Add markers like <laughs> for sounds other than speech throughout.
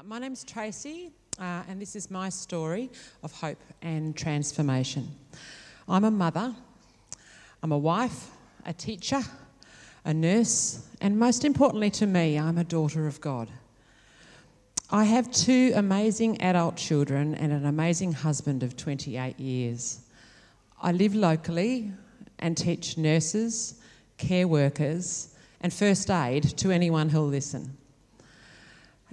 Uh, my name's Tracy, uh, and this is my story of hope and transformation. I'm a mother, I'm a wife, a teacher, a nurse, and most importantly to me, I'm a daughter of God. I have two amazing adult children and an amazing husband of 28 years. I live locally and teach nurses, care workers, and first aid to anyone who'll listen.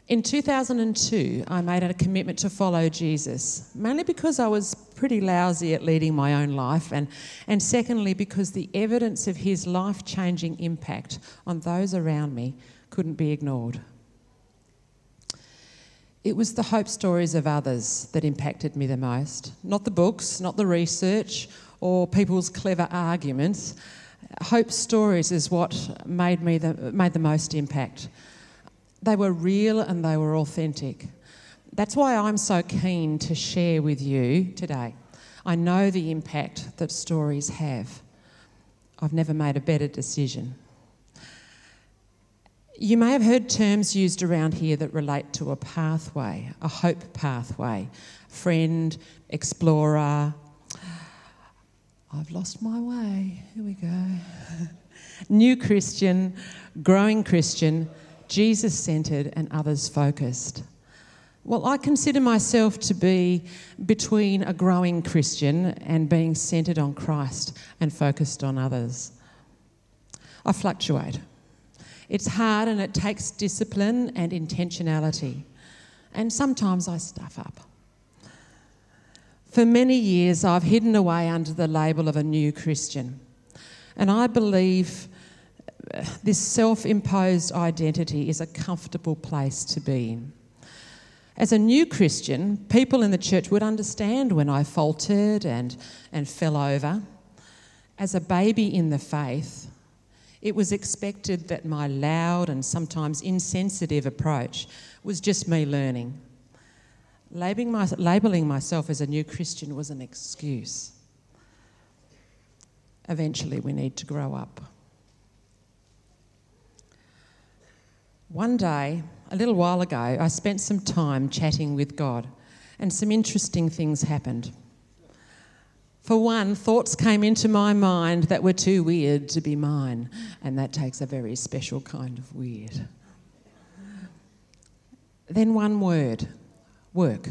In 2002, I made a commitment to follow Jesus, mainly because I was pretty lousy at leading my own life, and, and secondly, because the evidence of his life changing impact on those around me couldn't be ignored. It was the hope stories of others that impacted me the most, not the books, not the research, or people's clever arguments. Hope stories is what made, me the, made the most impact. They were real and they were authentic. That's why I'm so keen to share with you today. I know the impact that stories have. I've never made a better decision. You may have heard terms used around here that relate to a pathway, a hope pathway. Friend, explorer. I've lost my way. Here we go. <laughs> New Christian, growing Christian, Jesus centered and others focused. Well, I consider myself to be between a growing Christian and being centered on Christ and focused on others. I fluctuate. It's hard and it takes discipline and intentionality. And sometimes I stuff up. For many years, I've hidden away under the label of a new Christian. And I believe this self imposed identity is a comfortable place to be in. As a new Christian, people in the church would understand when I faltered and, and fell over. As a baby in the faith, it was expected that my loud and sometimes insensitive approach was just me learning. Labeling, my, labeling myself as a new Christian was an excuse. Eventually, we need to grow up. One day, a little while ago, I spent some time chatting with God, and some interesting things happened. For one, thoughts came into my mind that were too weird to be mine, and that takes a very special kind of weird. Then one word work.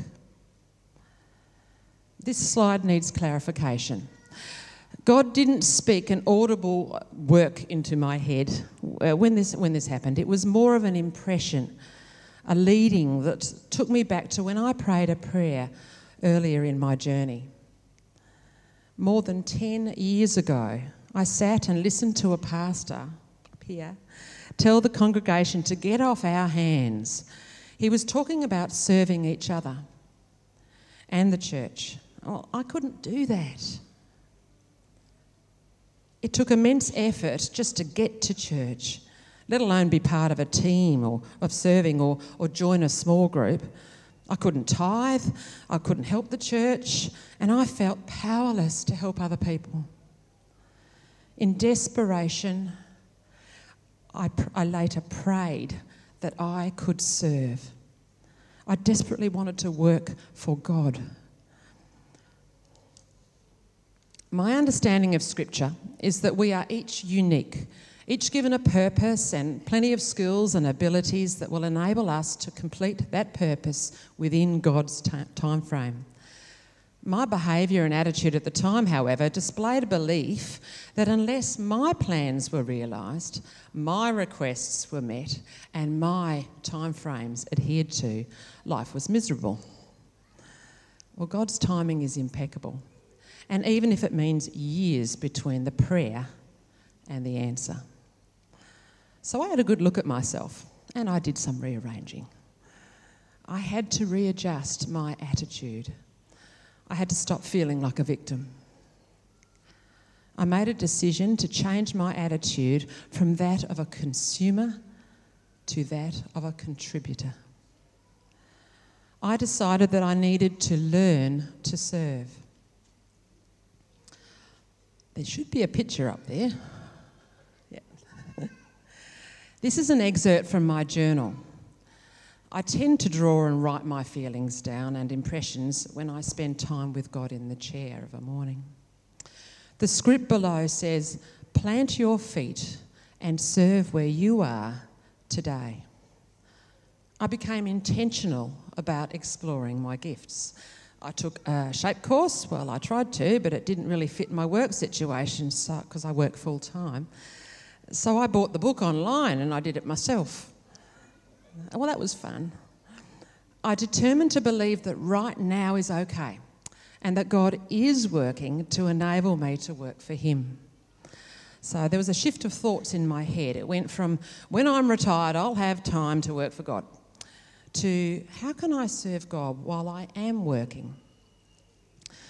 This slide needs clarification. God didn't speak an audible work into my head uh, when this, when this happened. It was more of an impression, a leading that took me back to when I prayed a prayer earlier in my journey. More than 10 years ago, I sat and listened to a pastor here tell the congregation to get off our hands. He was talking about serving each other and the church. Oh, I couldn't do that. It took immense effort just to get to church, let alone be part of a team or of serving or, or join a small group. I couldn't tithe, I couldn't help the church, and I felt powerless to help other people. In desperation, I, I later prayed that I could serve. I desperately wanted to work for God. My understanding of Scripture is that we are each unique, each given a purpose and plenty of skills and abilities that will enable us to complete that purpose within God's t- time frame. My behaviour and attitude at the time, however, displayed a belief that unless my plans were realised, my requests were met, and my timeframes adhered to, life was miserable. Well, God's timing is impeccable and even if it means years between the prayer and the answer. So I had a good look at myself and I did some rearranging. I had to readjust my attitude. I had to stop feeling like a victim. I made a decision to change my attitude from that of a consumer to that of a contributor. I decided that I needed to learn to serve. There should be a picture up there. Yeah. <laughs> this is an excerpt from my journal. I tend to draw and write my feelings down and impressions when I spend time with God in the chair of a morning. The script below says, Plant your feet and serve where you are today. I became intentional about exploring my gifts. I took a shape course. Well, I tried to, but it didn't really fit my work situation because so, I work full time. So I bought the book online and I did it myself. Well, that was fun. I determined to believe that right now is okay and that God is working to enable me to work for Him. So there was a shift of thoughts in my head. It went from when I'm retired, I'll have time to work for God, to how can I serve God while I am working?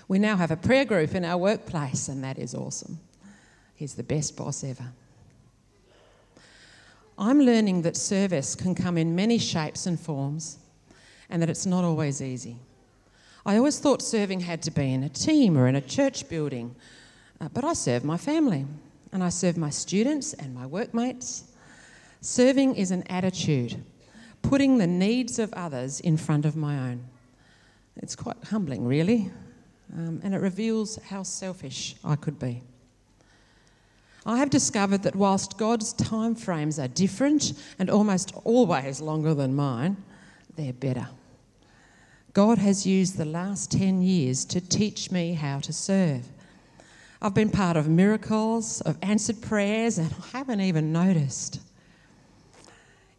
We now have a prayer group in our workplace, and that is awesome. He's the best boss ever. I'm learning that service can come in many shapes and forms, and that it's not always easy. I always thought serving had to be in a team or in a church building, uh, but I serve my family and I serve my students and my workmates. Serving is an attitude, putting the needs of others in front of my own. It's quite humbling, really, um, and it reveals how selfish I could be. I have discovered that whilst God's time frames are different and almost always longer than mine, they're better. God has used the last 10 years to teach me how to serve. I've been part of miracles, of answered prayers, and I haven't even noticed.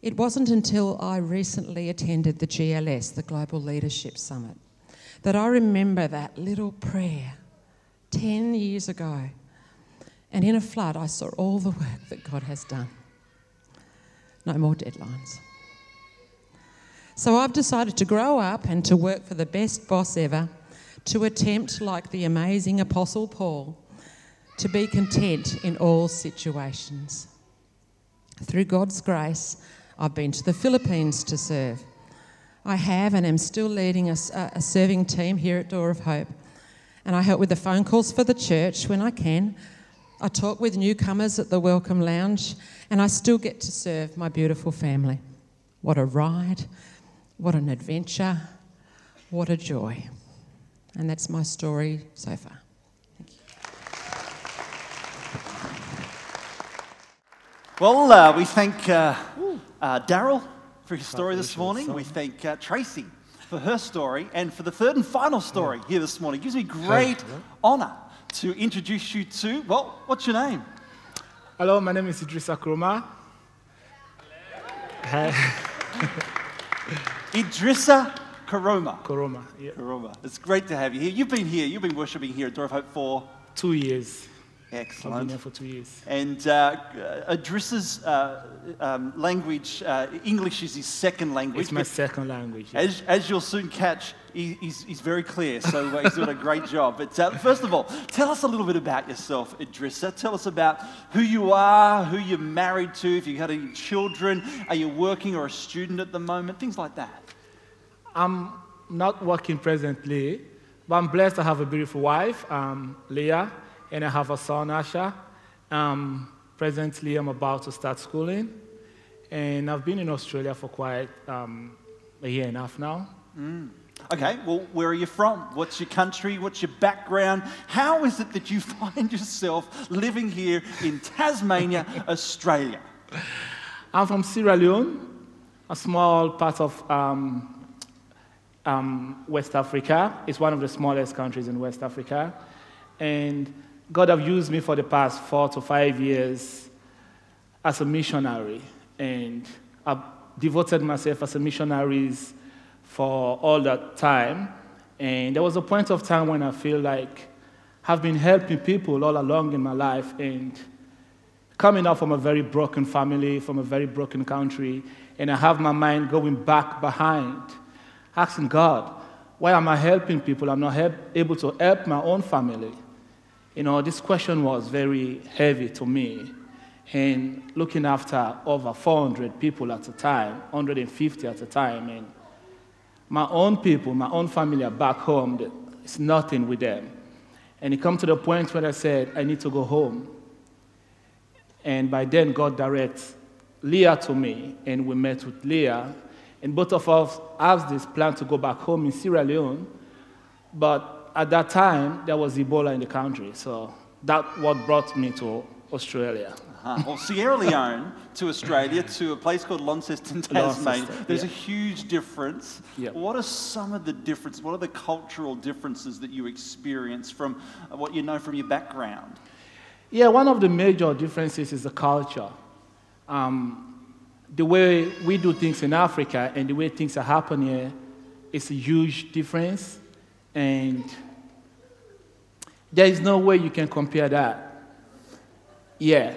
It wasn't until I recently attended the GLS, the Global Leadership Summit, that I remember that little prayer 10 years ago. And in a flood, I saw all the work that God has done. No more deadlines. So I've decided to grow up and to work for the best boss ever, to attempt, like the amazing Apostle Paul, to be content in all situations. Through God's grace, I've been to the Philippines to serve. I have and am still leading a, a, serving team here at Door of Hope. And I help with the phone calls for the church when I can. I talk with newcomers at the Welcome Lounge, and I still get to serve my beautiful family. What a ride! What an adventure. What a joy. And that's my story so far. Thank you. Well, uh, we thank uh, uh, Daryl for his story this morning. We thank uh, Tracy for her story and for the third and final story here this morning. It gives me great honour to introduce you to, well, what's your name? Hello, my name is Idrissa Kroma. <laughs> Idrissa Karoma. Karoma, yeah. Karoma. It's great to have you here. You've been here, you've been worshipping here at Door of Hope for? Two years. Excellent. I've been here for two years. And uh, Idrissa's uh, um, language, uh, English is his second language. It's my second language. Yeah. As, as you'll soon catch, he, he's, he's very clear, so uh, he's doing a great <laughs> job. But uh, first of all, tell us a little bit about yourself, Idrissa. Tell us about who you are, who you're married to, if you have got any children, are you working or a student at the moment, things like that. I'm not working presently, but I'm blessed to have a beautiful wife, um, Leah and I have a son, Asha. Um, presently, I'm about to start schooling, and I've been in Australia for quite um, a year and a half now. Mm. Okay, well, where are you from? What's your country? What's your background? How is it that you <laughs> find yourself living here in Tasmania, <laughs> Australia? I'm from Sierra Leone, a small part of um, um, West Africa. It's one of the smallest countries in West Africa. And God have used me for the past four to five years as a missionary, and I've devoted myself as a missionary for all that time. And there was a point of time when I feel like I've been helping people all along in my life, and coming out from a very broken family, from a very broken country, and I have my mind going back behind, asking God, why am I helping people? I'm not help, able to help my own family. You know, this question was very heavy to me. And looking after over 400 people at a time, 150 at a time, and my own people, my own family are back home, it's nothing with them. And it come to the point where I said, I need to go home. And by then, God directs Leah to me, and we met with Leah, And both of us have this plan to go back home in Sierra Leone. But at that time, there was Ebola in the country. So that's what brought me to Australia. Uh-huh. Well, Sierra Leone to Australia to a place called Launceston, <laughs> Tasmania. Launceston, There's yeah. a huge difference. Yeah. What are some of the differences? What are the cultural differences that you experience from uh, what you know from your background? Yeah, one of the major differences is the culture. Um, the way we do things in Africa and the way things are happening here is a huge difference. And there is no way you can compare that. Yeah.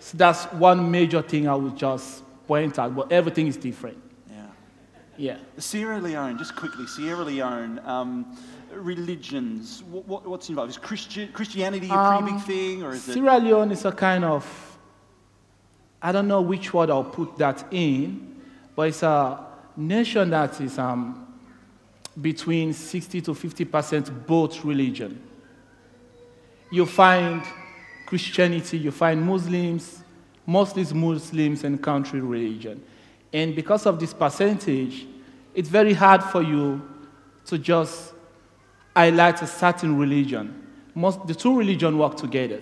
So that's one major thing I would just point out, but everything is different. Yeah. Yeah. Sierra Leone, just quickly, Sierra Leone, um, religions, what, what, what's involved? Is Christi- Christianity a pretty Um, big thing, or is it? Sierra Leone is a kind of, I don't know which word I'll put that in, but it's a nation that is um, between 60 to 50 percent both religion. You find Christianity, you find Muslims, mostly Muslims and country religion. And because of this percentage, it's very hard for you to just highlight a certain religion. Most, the two religions work together.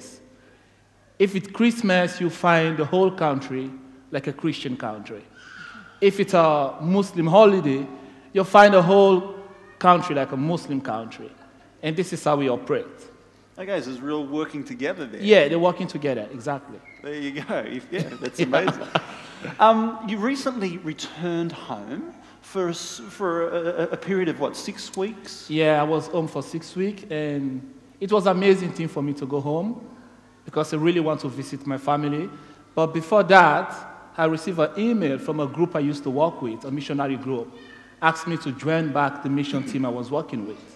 If it's Christmas, you find the whole country like a Christian country. If it's a Muslim holiday, you'll find the whole country like a Muslim country. And this is how we operate. Okay, so there's real working together there. Yeah, they're working together, exactly. There you go. If- <laughs> Yeah, that's <laughs> amazing. <laughs> um, you recently returned home for, a for a, a- a period of what, six weeks? Yeah, I was home for six weeks, and it was an amazing thing for me to go home because I really want to visit my family. But before that, I received an email from a group I used to work with, a missionary group, asked me to join back the mission team I was working with.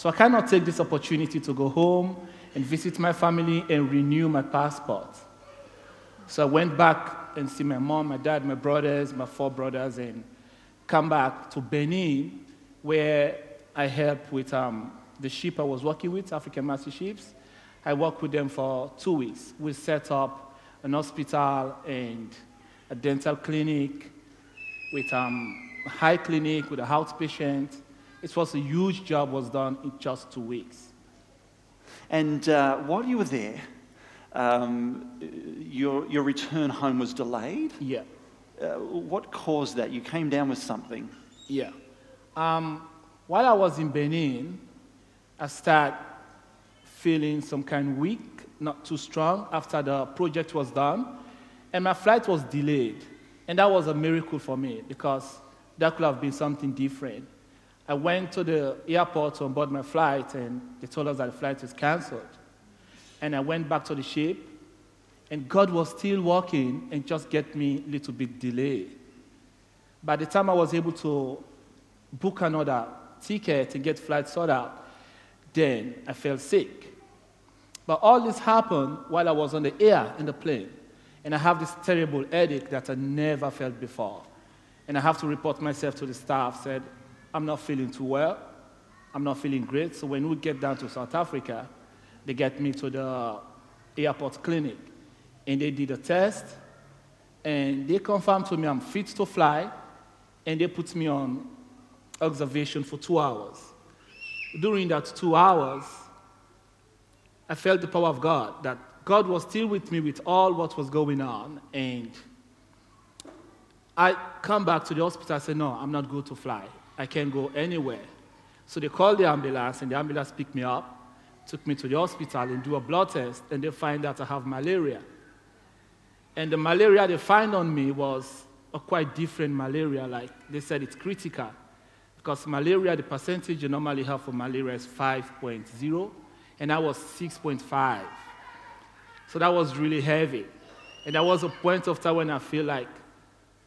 So I cannot take this opportunity to go home and visit my family and renew my passport. So I went back and see my mom, my dad, my brothers, my four brothers, and come back to Benin, where I helped with um, the ship I was working with, African Mercy Ships. I worked with them for two weeks. We set up an hospital and a dental clinic with um, a high clinic with a outpatient. It was a huge job was done in just two weeks. And uh, while you were there, um, your, your return home was delayed. Yeah. Uh, what caused that? You came down with something. Yeah. Um, while I was in Benin, I started feeling some kind of weak, not too strong after the project was done. And my flight was delayed. And that was a miracle for me because that could have been something different. I went to the airport to board my flight, and they told us that the flight is canceled. And I went back to the ship, and God was still working and just get me a little bit delay. By the time I was able to book another ticket and get flight sorted out, then I fell sick. But all this happened while I was on the air in the plane. And I have this terrible headache that I never felt before. And I have to report myself to the staff, said, I'm not feeling too well. I'm not feeling great. So when we get down to South Africa, they get me to the airport clinic. And they did a test. And they confirmed to me I'm fit to fly. And they put me on observation for two hours. During that two hours, I felt the power of God, that God was still with me with all what was going on. And I come back to the hospital, I said, no, I'm not good to fly. I can't go anywhere. So they called the ambulance, and the ambulance picked me up, took me to the hospital and do a blood test, and they find that I have malaria. And the malaria they find on me was a quite different malaria, like they said it's critical. Because malaria, the percentage you normally have for malaria is 5.0, and I was 6.5. So that was really heavy. And there was a point of time when I feel like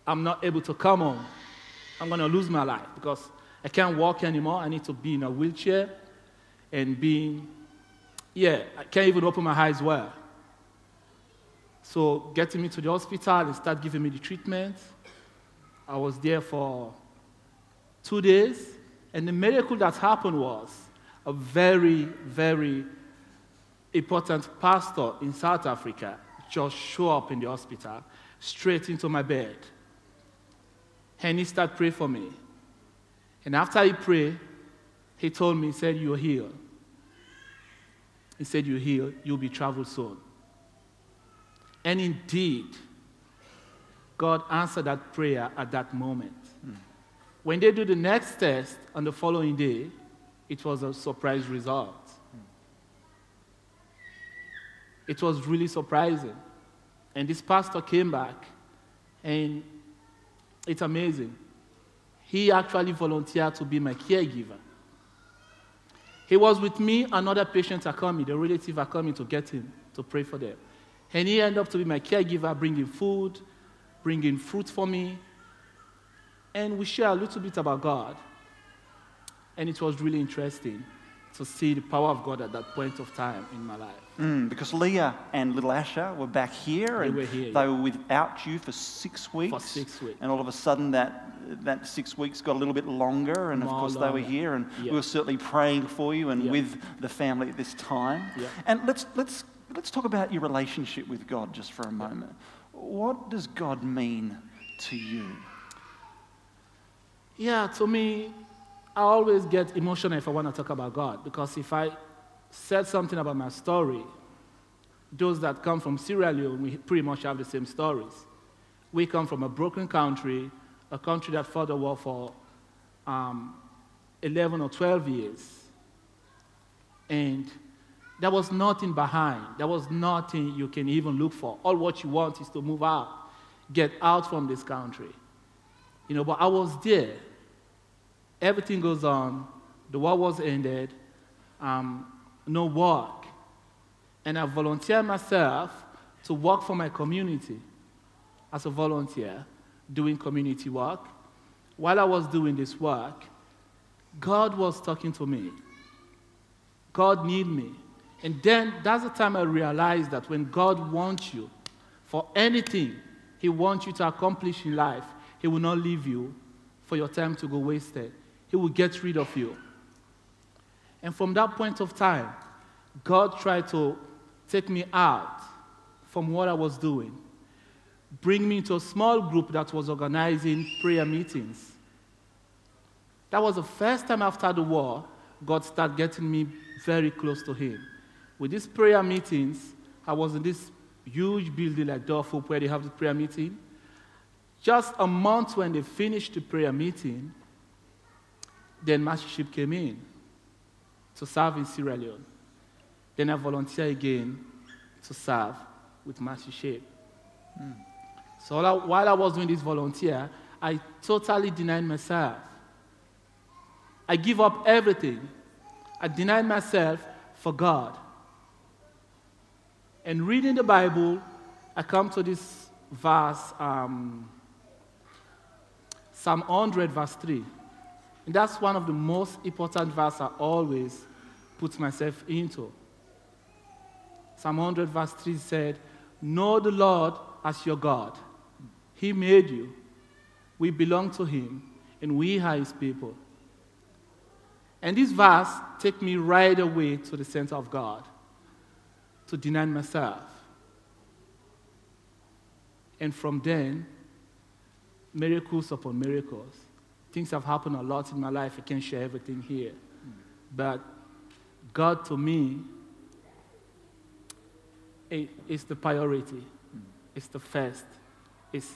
I'm not able to come home. I'm going to lose my life because I can't walk anymore. I need to be in a wheelchair and being, yeah, I can't even open my eyes well. So getting me to the hospital and start giving me the treatment. I was there for two days, and the miracle that happened was a very, very important pastor in South Africa just show up in the hospital straight into my bed. And he started praying for me. And after he prayed, he told me, he said, You're healed. He said, You're healed. You'll be traveled soon. And indeed, God answered that prayer at that moment. Hmm. When they do the next test on the following day, it was a surprise result. Hmm. It was really surprising. And this pastor came back, and it's amazing. He actually volunteered to be my caregiver. He was with me, another patient are coming, the relative are coming to get him, to pray for them. And he ended up to be my caregiver, bringing food, bringing fruit for me. And we share a little bit about God. And it was really interesting to see the power of God at that point of time in my life. Mm, because Leah and little Asher were back here They and were here, they yeah. were without you for six weeks. six weeks. And all of a sudden that, that six weeks got a little bit longer and of More course they were here and Yeah. we were certainly praying for you and Yeah. with the family at this time. And let's, let's, let's talk about your relationship with God just for a moment. What does God mean to you? Yeah, to me, I always get emotional if I want to talk about God because if I said something about my story, those that come from Sierra Leone, we pretty much have the same stories. We come from a broken country, a country that fought the war for um, 11 or 12 years. And there was nothing behind. There was nothing you can even look for. All what you want is to move out, get out from this country. You know, but I was there. Everything goes on. The war was ended. Um, no work. And I volunteered myself to work for my community as a volunteer, doing community work. While I was doing this work, God was talking to me. God need me. And then that's the time I realized that when God wants you for anything He wants you to accomplish in life, He will not leave you for your time to go wasted. He will get rid of you. And from that point of time, God tried to take me out from what I was doing, bring me into a small group that was organizing prayer meetings. That was the first time after the war God started getting me very close to Him. With these prayer meetings, I was in this huge building like Door of Hope where they have the prayer meeting. Just a month when they finished the prayer meeting, then Mercy Ships came in to serve in Sierra Leone. Then I volunteered again to serve with Mercy Ships. So while I- while I was doing this volunteer, I totally denied myself. I give up everything. I denied myself for God. And reading the Bible, I come to this verse, um, Psalm 100, verse 3. And that's one of the most important verses I always put myself into. Psalm 100, verse 3 said, Know the Lord as your God. He made you. We belong to Him, and we are His people. And this verse take me right away to the center of God, to deny myself. And from then, miracles upon miracles. Things have happened a lot in my life. I can't share everything here. But God to me is the priority, it's the first, it's,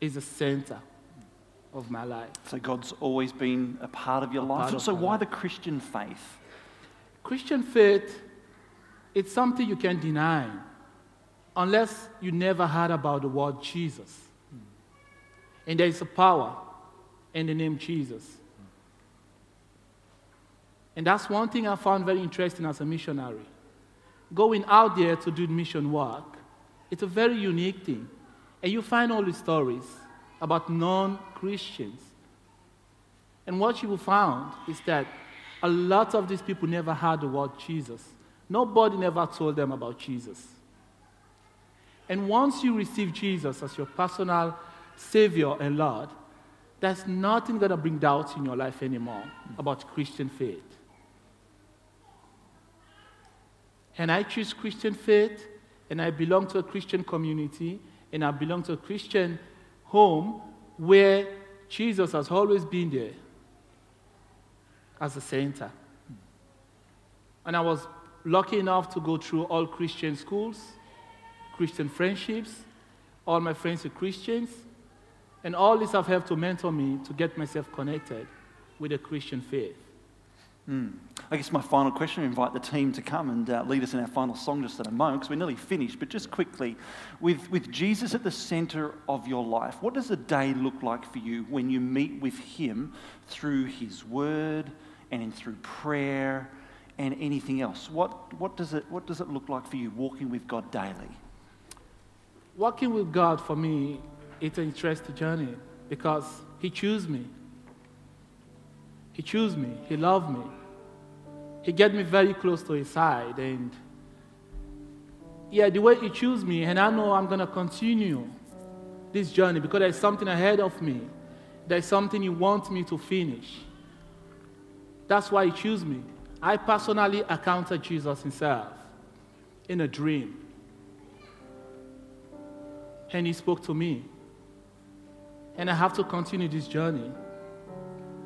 it's the center of my life. So God's always been a part of your A life. of so why life. the Christian faith? Christian faith, it's something you can't deny unless you never heard about the word Jesus. And there is a power in the name Jesus. And that's one thing I found very interesting as a missionary. Going out there to do mission work, it's a very unique thing. And you find all the stories about non Christians. And what you will find is that a lot of these people never heard the word Jesus. Nobody never told them about Jesus. And once you receive Jesus as your personal Savior and Lord, there's nothing going to bring doubts in your life anymore about Christian faith. And I choose Christian faith, and I belong to a Christian community, and I belong to a Christian home where Jesus has always been there as a center. And I was lucky enough to go through all Christian schools, Christian friendships, all my friends are Christians, and all this have helped to mentor me to get myself connected with the Christian faith. I guess my final question, invite the team to come and uh, lead us in our final song just in a moment because we're nearly finished. But just quickly, with, with Jesus at the center of your life, what does a day look like for you when you meet with Him through His Word and in through prayer and anything else? What, what, does it, what does it look like for you walking with God daily? Walking with God for me, it's an interesting journey because He chose me. He chose me. He loved me. He get me very close to His side, and yeah, the way He chose me, and I know I'm gonna continue this journey because there's something ahead of me. There's something He wants me to finish. That's why He chose me. I personally encountered Jesus Himself in a dream and he spoke to me. And I have to continue this journey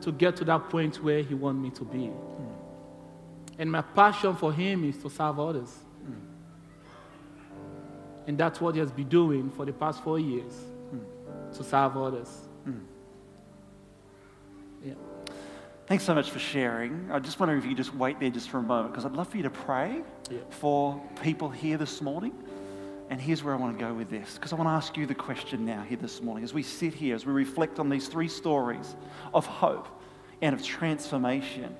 to get to that point where he wants me to be. And my passion for him is to serve others. And that's what he has been doing for the past four years to serve others. Yeah. Thanks so much for sharing. I just wonder if you could just wait there just for a moment because I'd love for you to pray Yeah. for people here this morning. And here's where I want to go with this because I want to ask you the question now here this morning as we sit here, as we reflect on these three stories of hope and of transformation.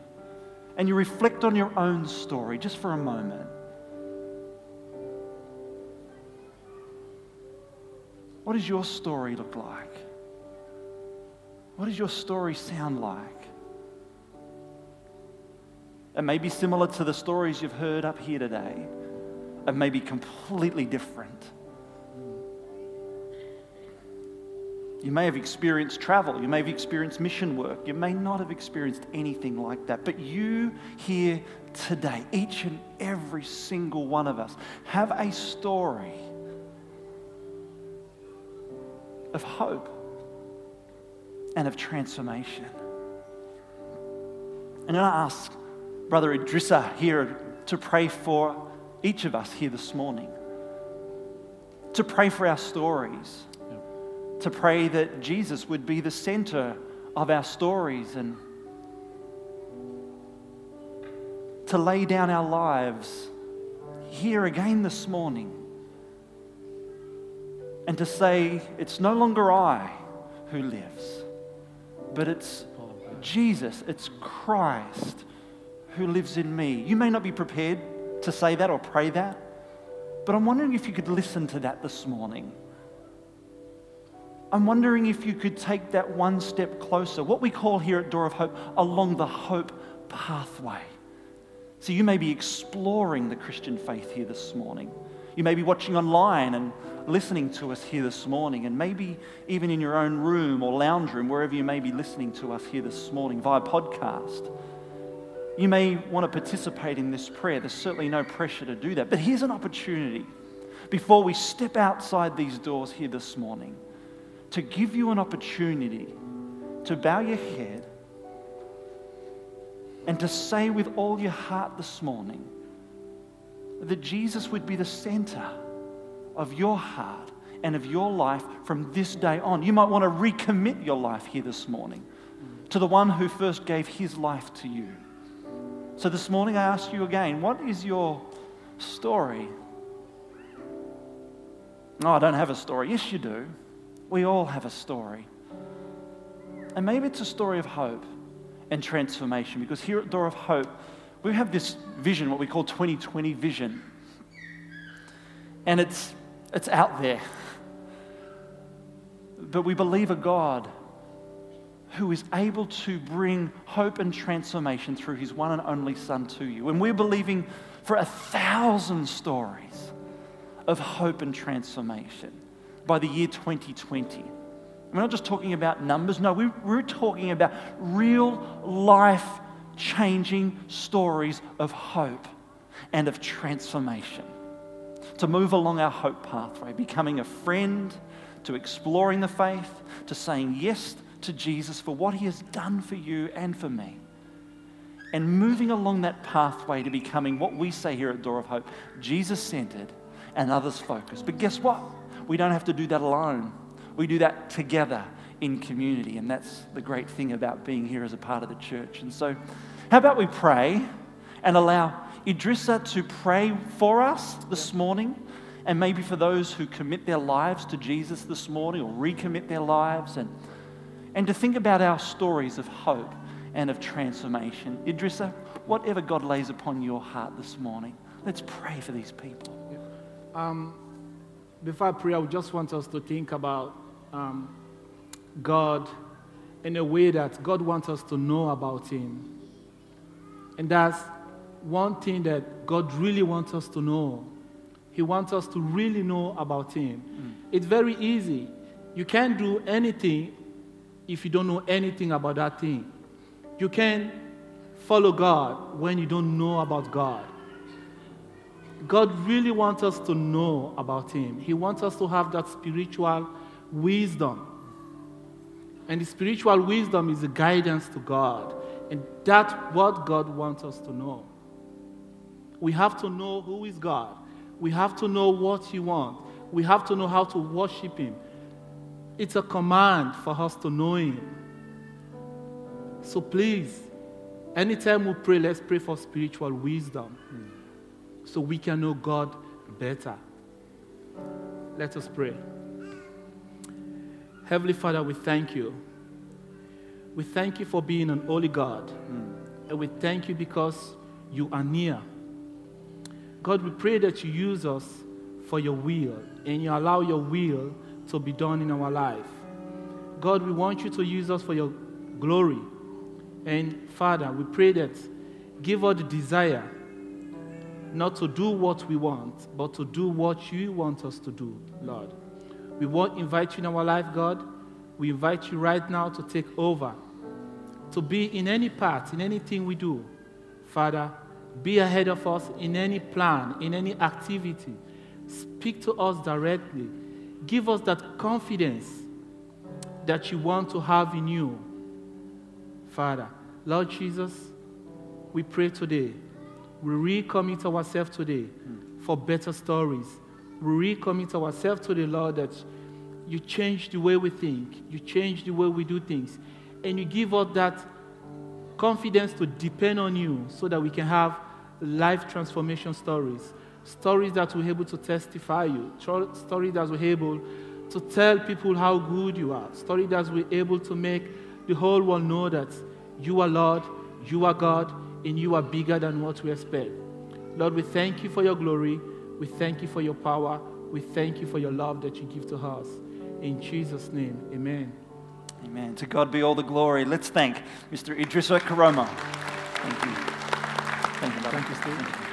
And you reflect on your own story just for a moment. What does your story look like? What does your story sound like? It may be similar to the stories you've heard up here today. It may be completely different. You may have experienced travel. You may have experienced mission work. You may not have experienced anything like that. But you here today, each and every single one of us, have a story of hope and of transformation. And I ask Brother Idrissa here to pray for each of us here this morning, to pray for our stories, to pray that Jesus would be the center of our stories and to lay down our lives here again this morning and to say, it's no longer I who lives, but it's Jesus, it's Christ who lives in me. You may not be prepared to say that or pray that, but I'm wondering if you could listen to that this morning. I'm wondering if you could take that one step closer, what we call here at Door of Hope, along the hope pathway. So you may be exploring the Christian faith here this morning. You may be watching online and listening to us here this morning, and maybe even in your own room or lounge room, wherever you may be listening to us here this morning via podcast. You may want to participate in this prayer. There's certainly no pressure to do that. But here's an opportunity before we step outside these doors here this morning to give you an opportunity to bow your head and to say with all your heart this morning that Jesus would be the center of your heart and of your life from this day on. You might want to recommit your life here this morning to the one who first gave his life to you. So this morning I ask you again, what is your story? No, I don't have a story. Yes, you do. We all have a story. And maybe it's a story of hope and transformation because here at Door of Hope, we have this vision, what we call 2020 vision. And it's, it's out there. But we believe a God who is able to bring hope and transformation through his one and only Son to you. And we're believing for a thousand stories of hope and transformation by the year 2020. We're not just talking about numbers, no, we're, talking about real life changing stories of hope and of transformation. To move along our hope pathway, becoming a friend, to exploring the faith, to saying yes to Jesus for what he has done for you and for me. And moving along that pathway to becoming what we say here at Door of Hope Jesus centered and others focused. But guess what? We don't have to do that alone. We do that together in community. And that's the great thing about being here as a part of the church. And so, how about we pray and allow Idrissa to pray for us this morning? And maybe for those who commit their lives to Jesus this morning or recommit their lives, and, and to think about our stories of hope and of transformation. Idrissa, whatever God lays upon your heart this morning, let's pray for these people. Um, before I pray, I just want us to think about um, God in a way that God wants us to know about Him. And that's one thing that God really wants us to know he wants us to really know about Him. Mm. It's very easy. You can't do anything if you don't know anything about that thing. You can't follow God when you don't know about God. God really wants us to know about Him. He wants us to have that spiritual wisdom. And the spiritual wisdom is the guidance to God. And that's what God wants us to know. We have to know who is God we have to know what He wants. We have to know how to worship Him. It's a command for us to know Him. So please, anytime we pray, let's pray for spiritual wisdom so we can know God better. Let us pray. Heavenly Father, we thank you. We thank you for being an holy God. Mm. And we thank you because you are near. God, we pray that you use us for your will and you allow your will to be done in our life. God, we want you to use us for your glory. And Father, we pray that give us the desire not to do what we want, but to do what you want us to do, Lord. We want invite you in our life, God. We invite you right now to take over, to be in any part, in anything we do. Father, be ahead of us in any plan, in any activity. Speak to us directly. Give us that confidence that you want to have in you. Father, Lord Jesus, we pray today. We recommit ourselves today for better stories. We recommit ourselves to the Lord that you change the way we think, you change the way we do things, and you give us that confidence to depend on you so that we can have life transformation stories. Stories that we're able to testify you. Stories that we're able to tell people how good you are. Stories that we're able to make the whole world know that you are Lord, you are God, and you are bigger than what we expect. Lord, we thank you for your glory. We thank you for your power. We thank you for your love that you give to us. In Jesus' name, amen. Amen. To God be all the glory. Let's thank Mr. Idrissa Karoma. Thank you. Thank you, Thank you, Steve.